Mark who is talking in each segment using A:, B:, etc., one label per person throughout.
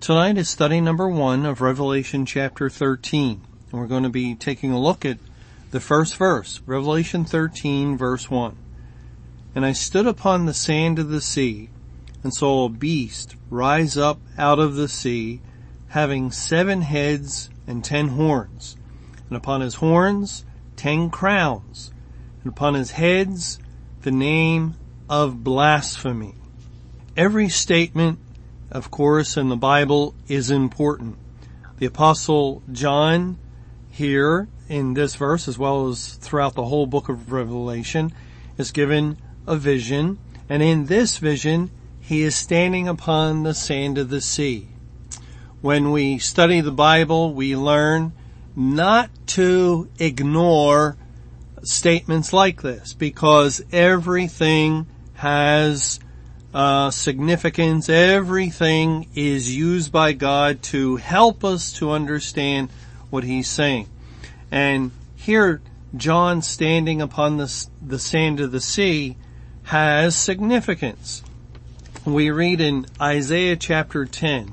A: Tonight is study number one of Revelation chapter 13. And we're going to be taking a look at the first verse, Revelation 13 verse 1. And I stood upon the sand of the sea and saw a beast rise up out of the sea having seven heads and ten horns. And upon his horns ten crowns. And upon his heads the name of blasphemy. Every statement of course, in the Bible is important. The apostle John here in this verse, as well as throughout the whole book of Revelation, is given a vision. And in this vision, he is standing upon the sand of the sea. When we study the Bible, we learn not to ignore statements like this because everything has uh, significance. Everything is used by God to help us to understand what He's saying. And here, John standing upon the, the sand of the sea has significance. We read in Isaiah chapter 10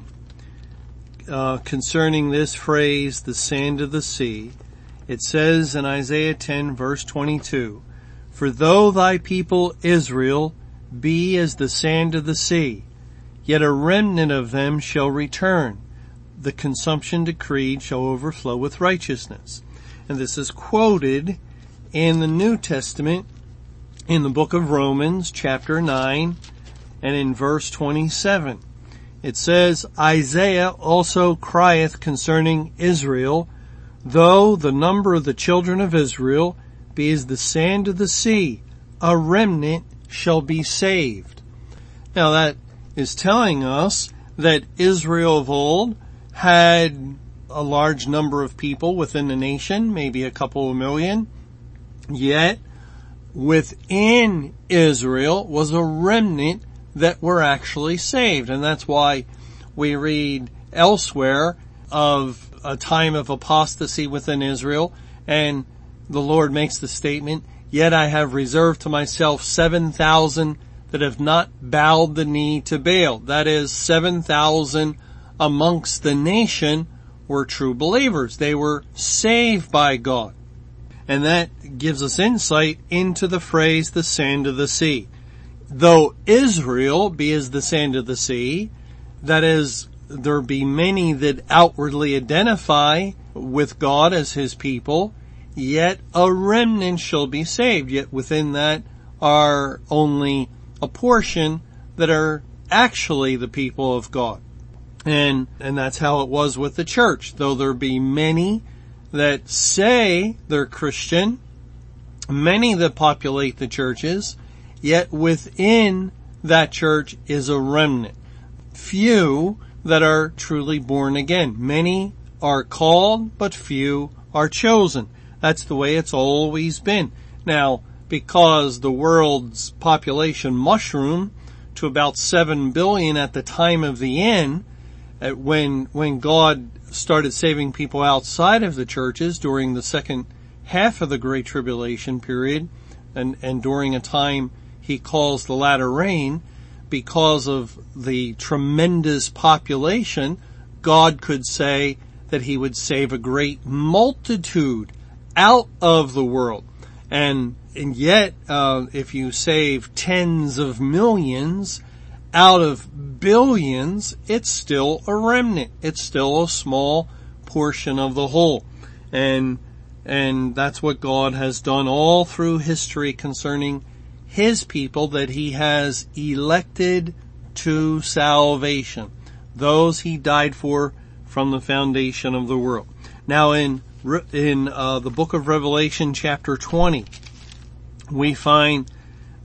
A: uh, concerning this phrase, the sand of the sea. It says in Isaiah 10 verse 22, For though thy people Israel be as the sand of the sea, yet a remnant of them shall return. The consumption decreed shall overflow with righteousness. And this is quoted in the New Testament in the book of Romans chapter 9 and in verse 27. It says, Isaiah also crieth concerning Israel, though the number of the children of Israel be as the sand of the sea, a remnant shall be saved. Now that is telling us that Israel of old had a large number of people within the nation, maybe a couple of million, yet within Israel was a remnant that were actually saved. And that's why we read elsewhere of a time of apostasy within Israel and the Lord makes the statement, Yet I have reserved to myself 7,000 that have not bowed the knee to Baal. That is 7,000 amongst the nation were true believers. They were saved by God. And that gives us insight into the phrase the sand of the sea. Though Israel be as the sand of the sea, that is, there be many that outwardly identify with God as his people, yet a remnant shall be saved. Yet within that are only a portion that are actually the people of God. And, and that's how it was with the church. Though there be many that say they're Christian, many that populate the churches, yet within that church is a remnant. Few that are truly born again. Many are called, but few are chosen. That's the way it's always been. Now, because the world's population mushroomed to about 7 billion at the time of the end, when, when God started saving people outside of the churches during the second half of the Great Tribulation period, and, and during a time he calls the latter rain, because of the tremendous population, God could say that he would save a great multitude out of the world. And, and yet, uh, if you save tens of millions out of billions, it's still a remnant. It's still a small portion of the whole. And, and that's what God has done all through history concerning his people that he has elected to salvation. Those he died for from the foundation of the world. Now in in uh, the book of Revelation chapter 20, we find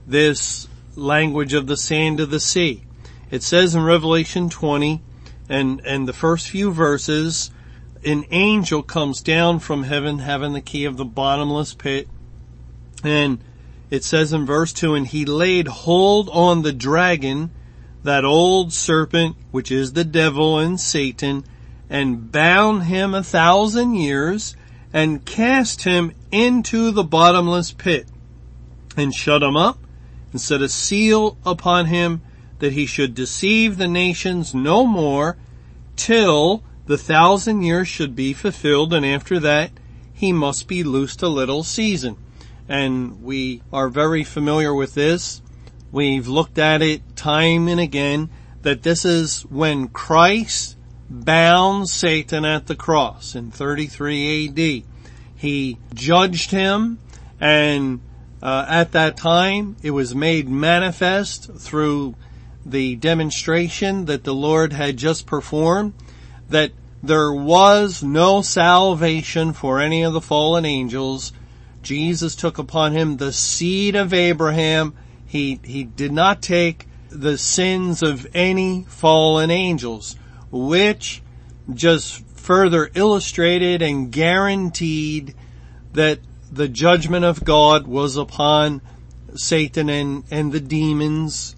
A: this language of the sand of the sea. It says in Revelation 20 and, and the first few verses, an angel comes down from heaven having the key of the bottomless pit. And it says in verse 2, and he laid hold on the dragon, that old serpent, which is the devil and Satan, and bound him a thousand years, and cast him into the bottomless pit, and shut him up, and set a seal upon him, that he should deceive the nations no more, till the thousand years should be fulfilled, and after that he must be loosed a little season. And we are very familiar with this. We've looked at it time and again that this is when Christ bound Satan at the cross in 33 AD. He judged him and uh, at that time it was made manifest through the demonstration that the Lord had just performed that there was no salvation for any of the fallen angels. Jesus took upon him the seed of Abraham. He, he did not take the sins of any fallen angels, which just further illustrated and guaranteed that the judgment of God was upon Satan and, and the demons,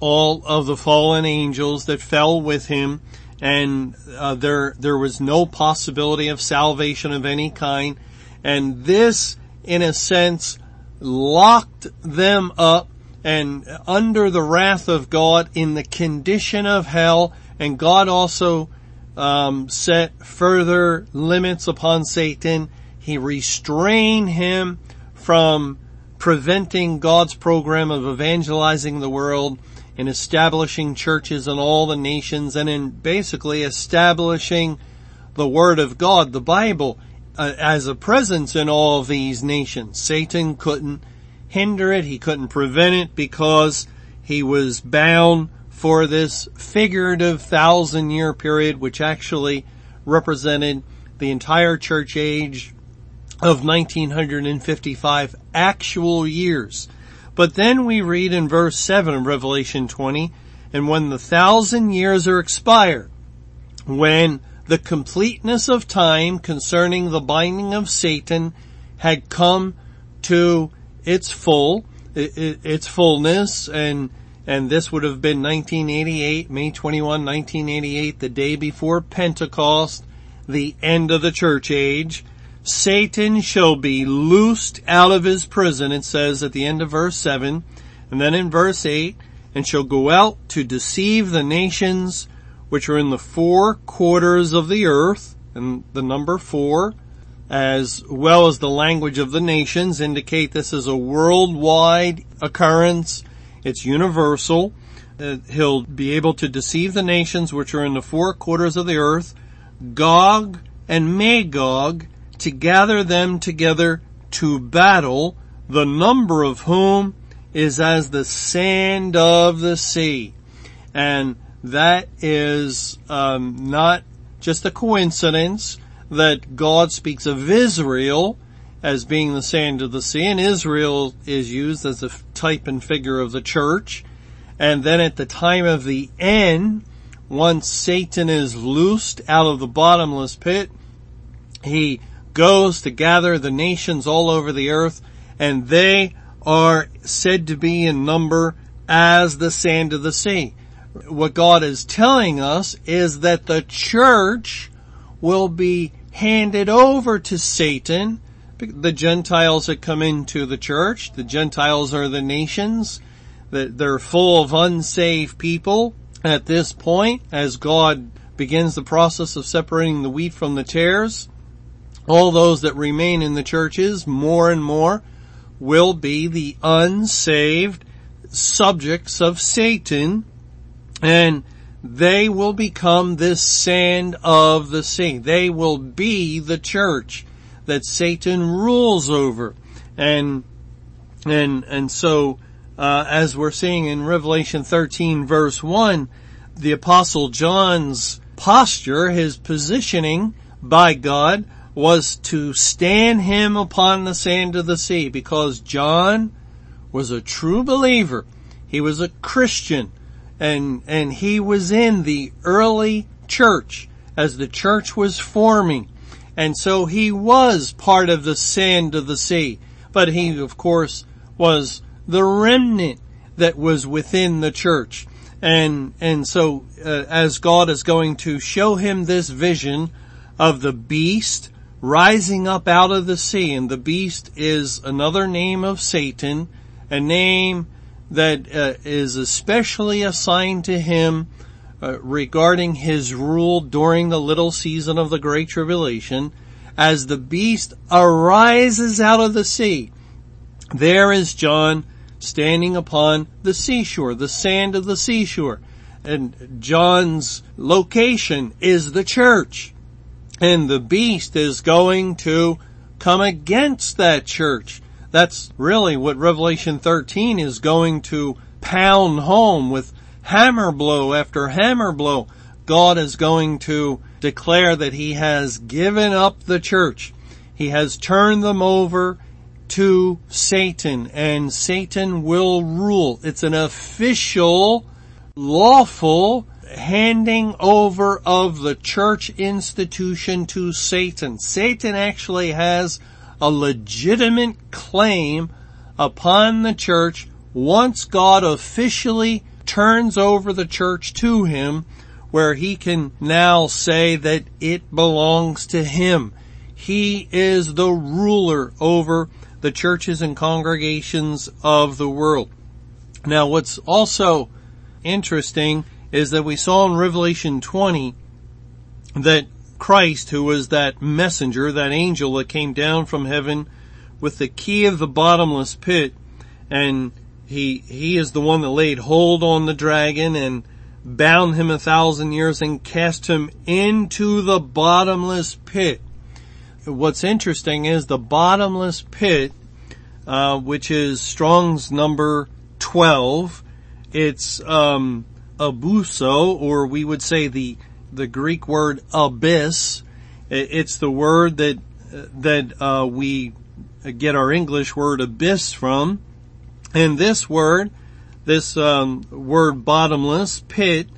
A: all of the fallen angels that fell with him and uh, there there was no possibility of salvation of any kind, and this, in a sense, locked them up and under the wrath of God in the condition of hell, and God also um, set further limits upon Satan. He restrained him from preventing God's program of evangelizing the world in establishing churches in all the nations and in basically establishing the Word of God, the Bible, uh, as a presence in all these nations. Satan couldn't hinder it. He couldn't prevent it because he was bound for this figurative thousand year period, which actually represented the entire church age of 1955 actual years. But then we read in verse 7 of Revelation 20, and when the thousand years are expired, when the completeness of time concerning the binding of Satan had come to its full, its fullness, and, and this would have been 1988, May 21, 1988, the day before Pentecost, the end of the church age, Satan shall be loosed out of his prison, it says at the end of verse 7. And then in verse 8, and shall go out to deceive the nations which are in the four quarters of the earth, and the number four, as well as the language of the nations indicate this is a worldwide occurrence. It's universal. Uh, he'll be able to deceive the nations which are in the four quarters of the earth, Gog and Magog, to gather them together to battle, the number of whom is as the sand of the sea. And that is um, not just a coincidence that God speaks of Israel as being the sand of the sea, and Israel is used as a type and figure of the church. And then at the time of the end, once Satan is loosed out of the bottomless pit, he goes to gather the nations all over the earth and they are said to be in number as the sand of the sea. What God is telling us is that the church will be handed over to Satan. The Gentiles that come into the church, the Gentiles are the nations, that they're full of unsaved people at this point as God begins the process of separating the wheat from the tares all those that remain in the churches more and more will be the unsaved subjects of Satan and they will become this sand of the sea. They will be the church that Satan rules over. And, and, and so, uh, as we're seeing in Revelation 13 verse 1, the apostle John's posture, his positioning by God was to stand him upon the sand of the sea because John was a true believer. He was a Christian and, and he was in the early church as the church was forming. And so he was part of the sand of the sea. But he, of course, was the remnant that was within the church. And, and so, uh, as God is going to show him this vision of the beast rising up out of the sea, and the beast is another name of Satan, a name that uh, is especially assigned to him uh, regarding his rule during the little season of the Great Tribulation, as the beast arises out of the sea. There is John standing upon the seashore, the sand of the seashore. And John's location is the church. And the beast is going to come against that church. That's really what Revelation 13 is going to pound home with hammer blow after hammer blow. God is going to declare that he has given up the church. He has turned them over to Satan and Satan will rule. It's an official, lawful handing over of the church institution to Satan. Satan actually has a legitimate claim upon the church once God officially turns over the church to him where he can now say that it belongs to him. He is the ruler over the churches and congregations of the world. Now what's also interesting is that we saw in Revelation 20 that Christ, who was that messenger, that angel that came down from heaven with the key of the bottomless pit, and he, he is the one that laid hold on the dragon and bound him a thousand years and cast him into the bottomless pit what's interesting is the bottomless pit, uh, which is Strong's number 12. It's, um, abuso, or we would say the, the Greek word abyss. It's the word that, that, uh, we get our English word abyss from. And this word, this, um, word bottomless pit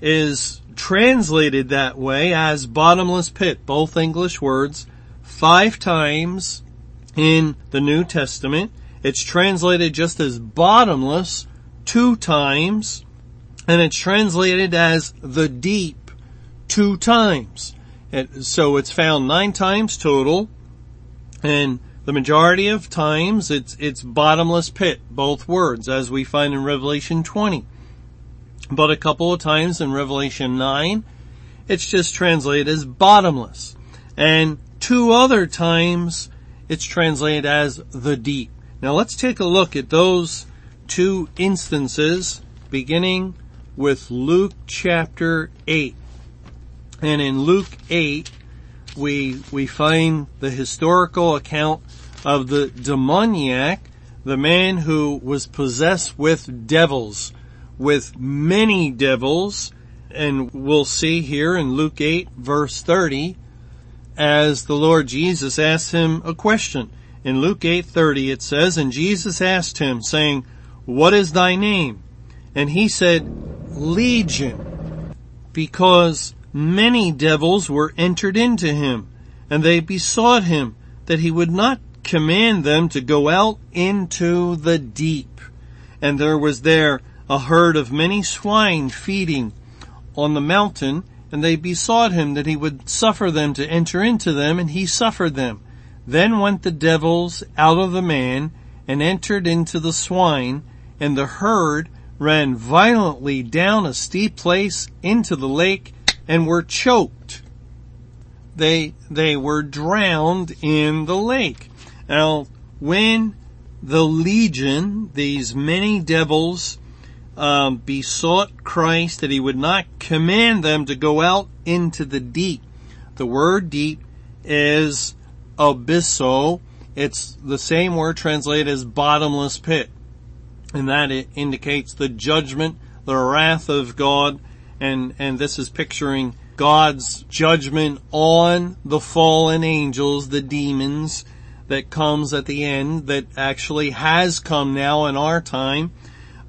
A: is translated that way as bottomless pit, both English words five times in the New Testament. It's translated just as bottomless two times, and it's translated as the deep two times. It, so it's found nine times total, and the majority of times it's, it's bottomless pit, both words, as we find in Revelation 20. But a couple of times in Revelation 9, it's just translated as bottomless. And Two other times it's translated as the deep. Now let's take a look at those two instances beginning with Luke chapter 8. And in Luke 8, we, we find the historical account of the demoniac, the man who was possessed with devils, with many devils, and we'll see here in Luke 8 verse 30, as the Lord Jesus asked him a question. In Luke 8:30 it says, and Jesus asked him saying, what is thy name? And he said, Legion, because many devils were entered into him, and they besought him that he would not command them to go out into the deep. And there was there a herd of many swine feeding on the mountain, and they besought him that he would suffer them to enter into them, and he suffered them. Then went the devils out of the man, and entered into the swine, and the herd ran violently down a steep place into the lake, and were choked. They, they were drowned in the lake. Now, when the legion, these many devils, um, besought Christ that he would not command them to go out into the deep. The word deep is abysso. It's the same word translated as bottomless pit. And that it indicates the judgment, the wrath of God, and, and this is picturing God's judgment on the fallen angels, the demons, that comes at the end, that actually has come now in our time.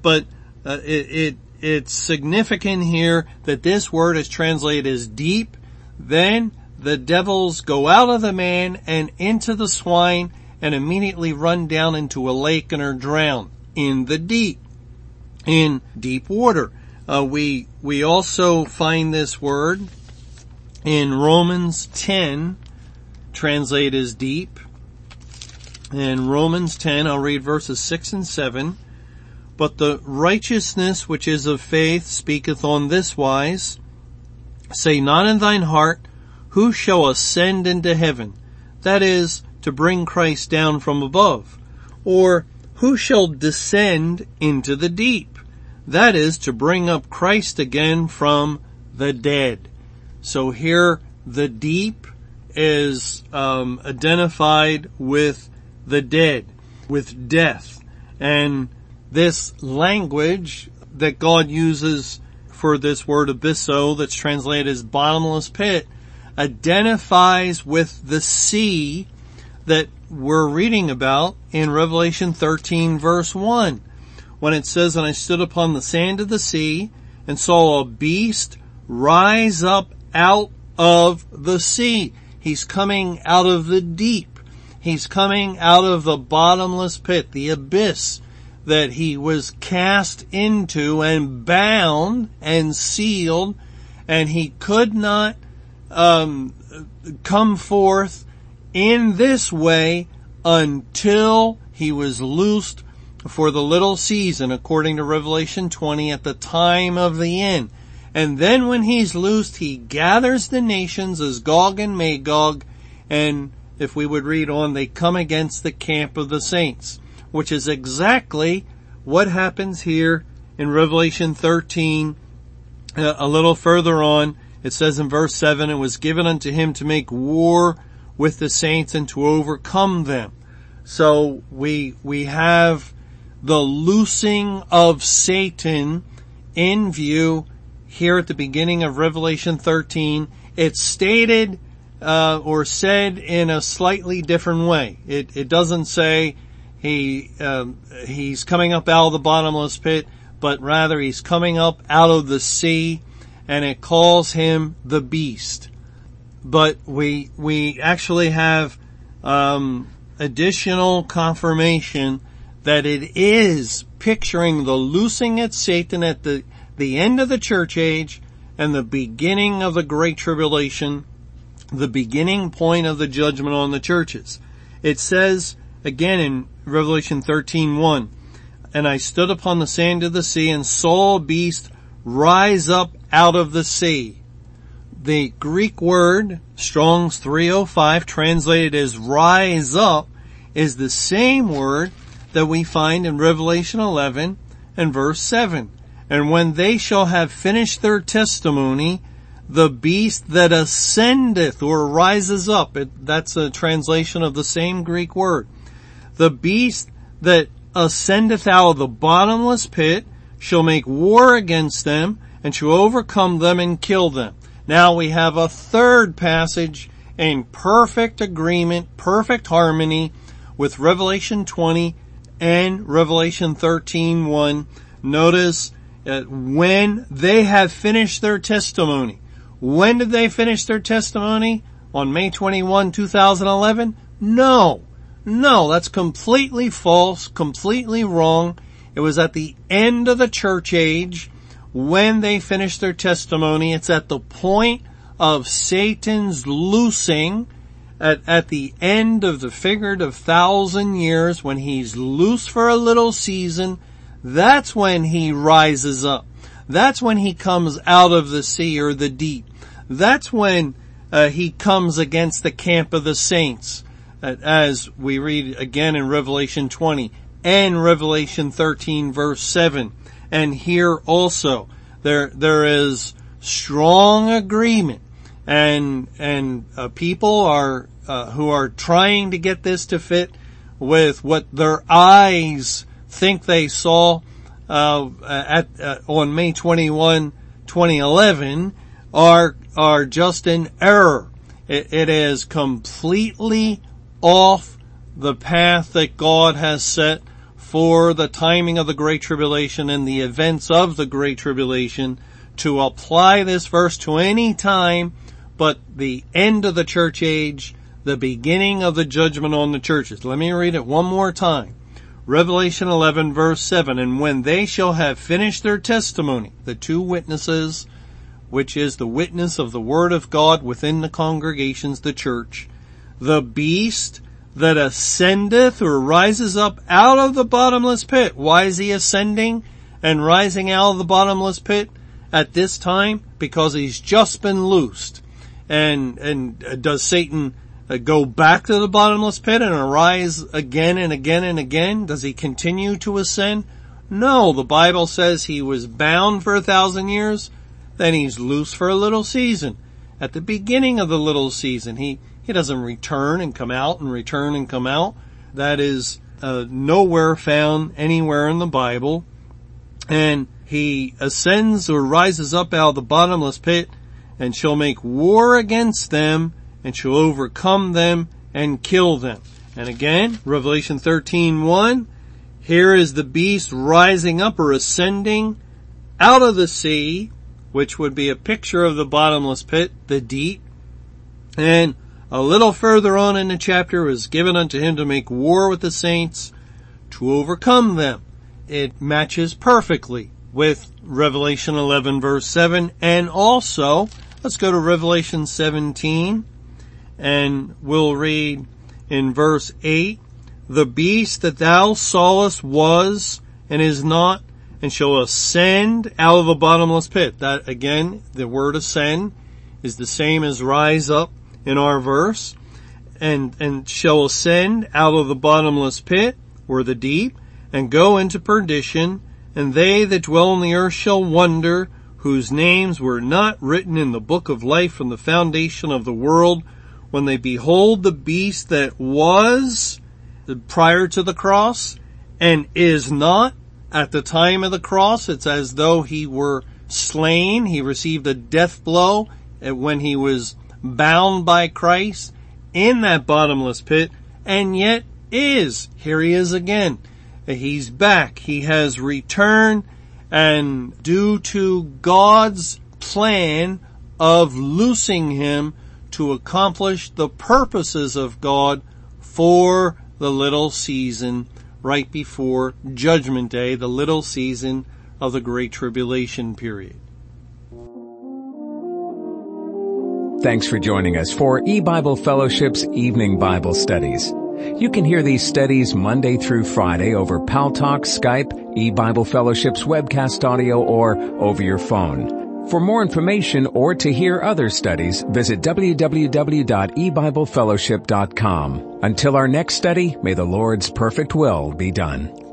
A: But uh, it, it, it's significant here that this word is translated as deep. Then the devils go out of the man and into the swine and immediately run down into a lake and are drowned in the deep, in deep water. Uh, we, we also find this word in Romans 10, translate as deep. In Romans 10, I'll read verses 6 and 7. But the righteousness which is of faith speaketh on this wise, say not in thine heart, who shall ascend into heaven? That is, to bring Christ down from above. Or, who shall descend into the deep? That is, to bring up Christ again from the dead. So here, the deep is um, identified with the dead, with death. And this language that God uses for this word abysso that's translated as bottomless pit identifies with the sea that we're reading about in Revelation 13 verse 1 when it says, and I stood upon the sand of the sea and saw a beast rise up out of the sea. He's coming out of the deep. He's coming out of the bottomless pit, the abyss that he was cast into and bound and sealed and he could not um, come forth in this way until he was loosed for the little season according to Revelation 20 at the time of the end. And then when he's loosed, he gathers the nations as Gog and Magog, and if we would read on, they come against the camp of the saints, which is exactly what happens here in Revelation 13. Uh, a little further on, it says in verse 7, it was given unto him to make war with the saints and to overcome them. So we, we have the loosing of Satan in view here at the beginning of Revelation 13. It's stated uh, or said in a slightly different way. It, it doesn't say he um, he's coming up out of the bottomless pit, but rather he's coming up out of the sea, and it calls him the beast. But we we actually have um, additional confirmation that it is picturing the loosing at Satan at the the end of the church age and the beginning of the great tribulation, the beginning point of the judgment on the churches. It says again in Revelation 13:1, and I stood upon the sand of the sea and saw a beast rise up out of the sea. The Greek word, Strong's 305, translated as rise up, is the same word that we find in Revelation 11 and verse 7. And when they shall have finished their testimony, the beast that ascendeth or rises up, it, that's a translation of the same Greek word. The beast that ascendeth out of the bottomless pit shall make war against them and shall overcome them and kill them. Now we have a third passage in perfect agreement, perfect harmony with Revelation 20 and Revelation 13 1. Notice when they have finished their testimony. When did they finish their testimony? On May 21, 2011? No. No, that's completely false, completely wrong. It was at the end of the church age when they finished their testimony. It's at the point of Satan's loosing at, at the end of the figurative thousand years when he's loose for a little season that's when he rises up. That's when he comes out of the sea or the deep. That's when uh, he comes against the camp of the saints, uh, as we read again in Revelation 20 and Revelation 13 verse 7. And here also, there, there is strong agreement and, and uh, people are, uh, who are trying to get this to fit with what their eyes think they saw uh, at uh, on May 21, 2011, are are just in error. It, it is completely off the path that God has set for the timing of the Great Tribulation and the events of the Great Tribulation to apply this verse to any time but the end of the church age, the beginning of the judgment on the churches. Let me read it one more time. Revelation 11 verse 7, and when they shall have finished their testimony, the two witnesses, which is the witness of the word of God within the congregations, the church, the beast that ascendeth or rises up out of the bottomless pit. Why is he ascending and rising out of the bottomless pit at this time? Because he's just been loosed. And, and does Satan uh, go back to the bottomless pit and arise again and again and again? Does he continue to ascend? No, the Bible says he was bound for a thousand years, then he's loose for a little season. At the beginning of the little season, he, he doesn't return and come out and return and come out. That is uh, nowhere found anywhere in the Bible. And he ascends or rises up out of the bottomless pit and shall make war against them and shall overcome them and kill them. And again, Revelation 13:1, here is the beast rising up or ascending out of the sea, which would be a picture of the bottomless pit, the deep, and a little further on in the chapter was given unto him to make war with the saints to overcome them. It matches perfectly with Revelation 11 verse 7 and also let's go to Revelation 17 and we'll read in verse 8 the beast that thou sawest was and is not and shall ascend out of the bottomless pit. That again, the word ascend is the same as rise up in our verse, and, and shall ascend out of the bottomless pit, or the deep, and go into perdition, and they that dwell on the earth shall wonder, whose names were not written in the book of life from the foundation of the world, when they behold the beast that was prior to the cross, and is not at the time of the cross. It's as though he were slain. He received a death blow when he was bound by Christ in that bottomless pit and yet is. Here he is again. He's back. He has returned and due to God's plan of loosing him to accomplish the purposes of God for the little season right before judgment day, the little season of the great tribulation period.
B: Thanks for joining us for E-Bible Fellowship's Evening Bible Studies. You can hear these studies Monday through Friday over Paltalk, Skype, E-Bible Fellowship's webcast audio, or over your phone. For more information or to hear other studies, visit www.ebiblefellowship.com. Until our next study, may the Lord's perfect will be done.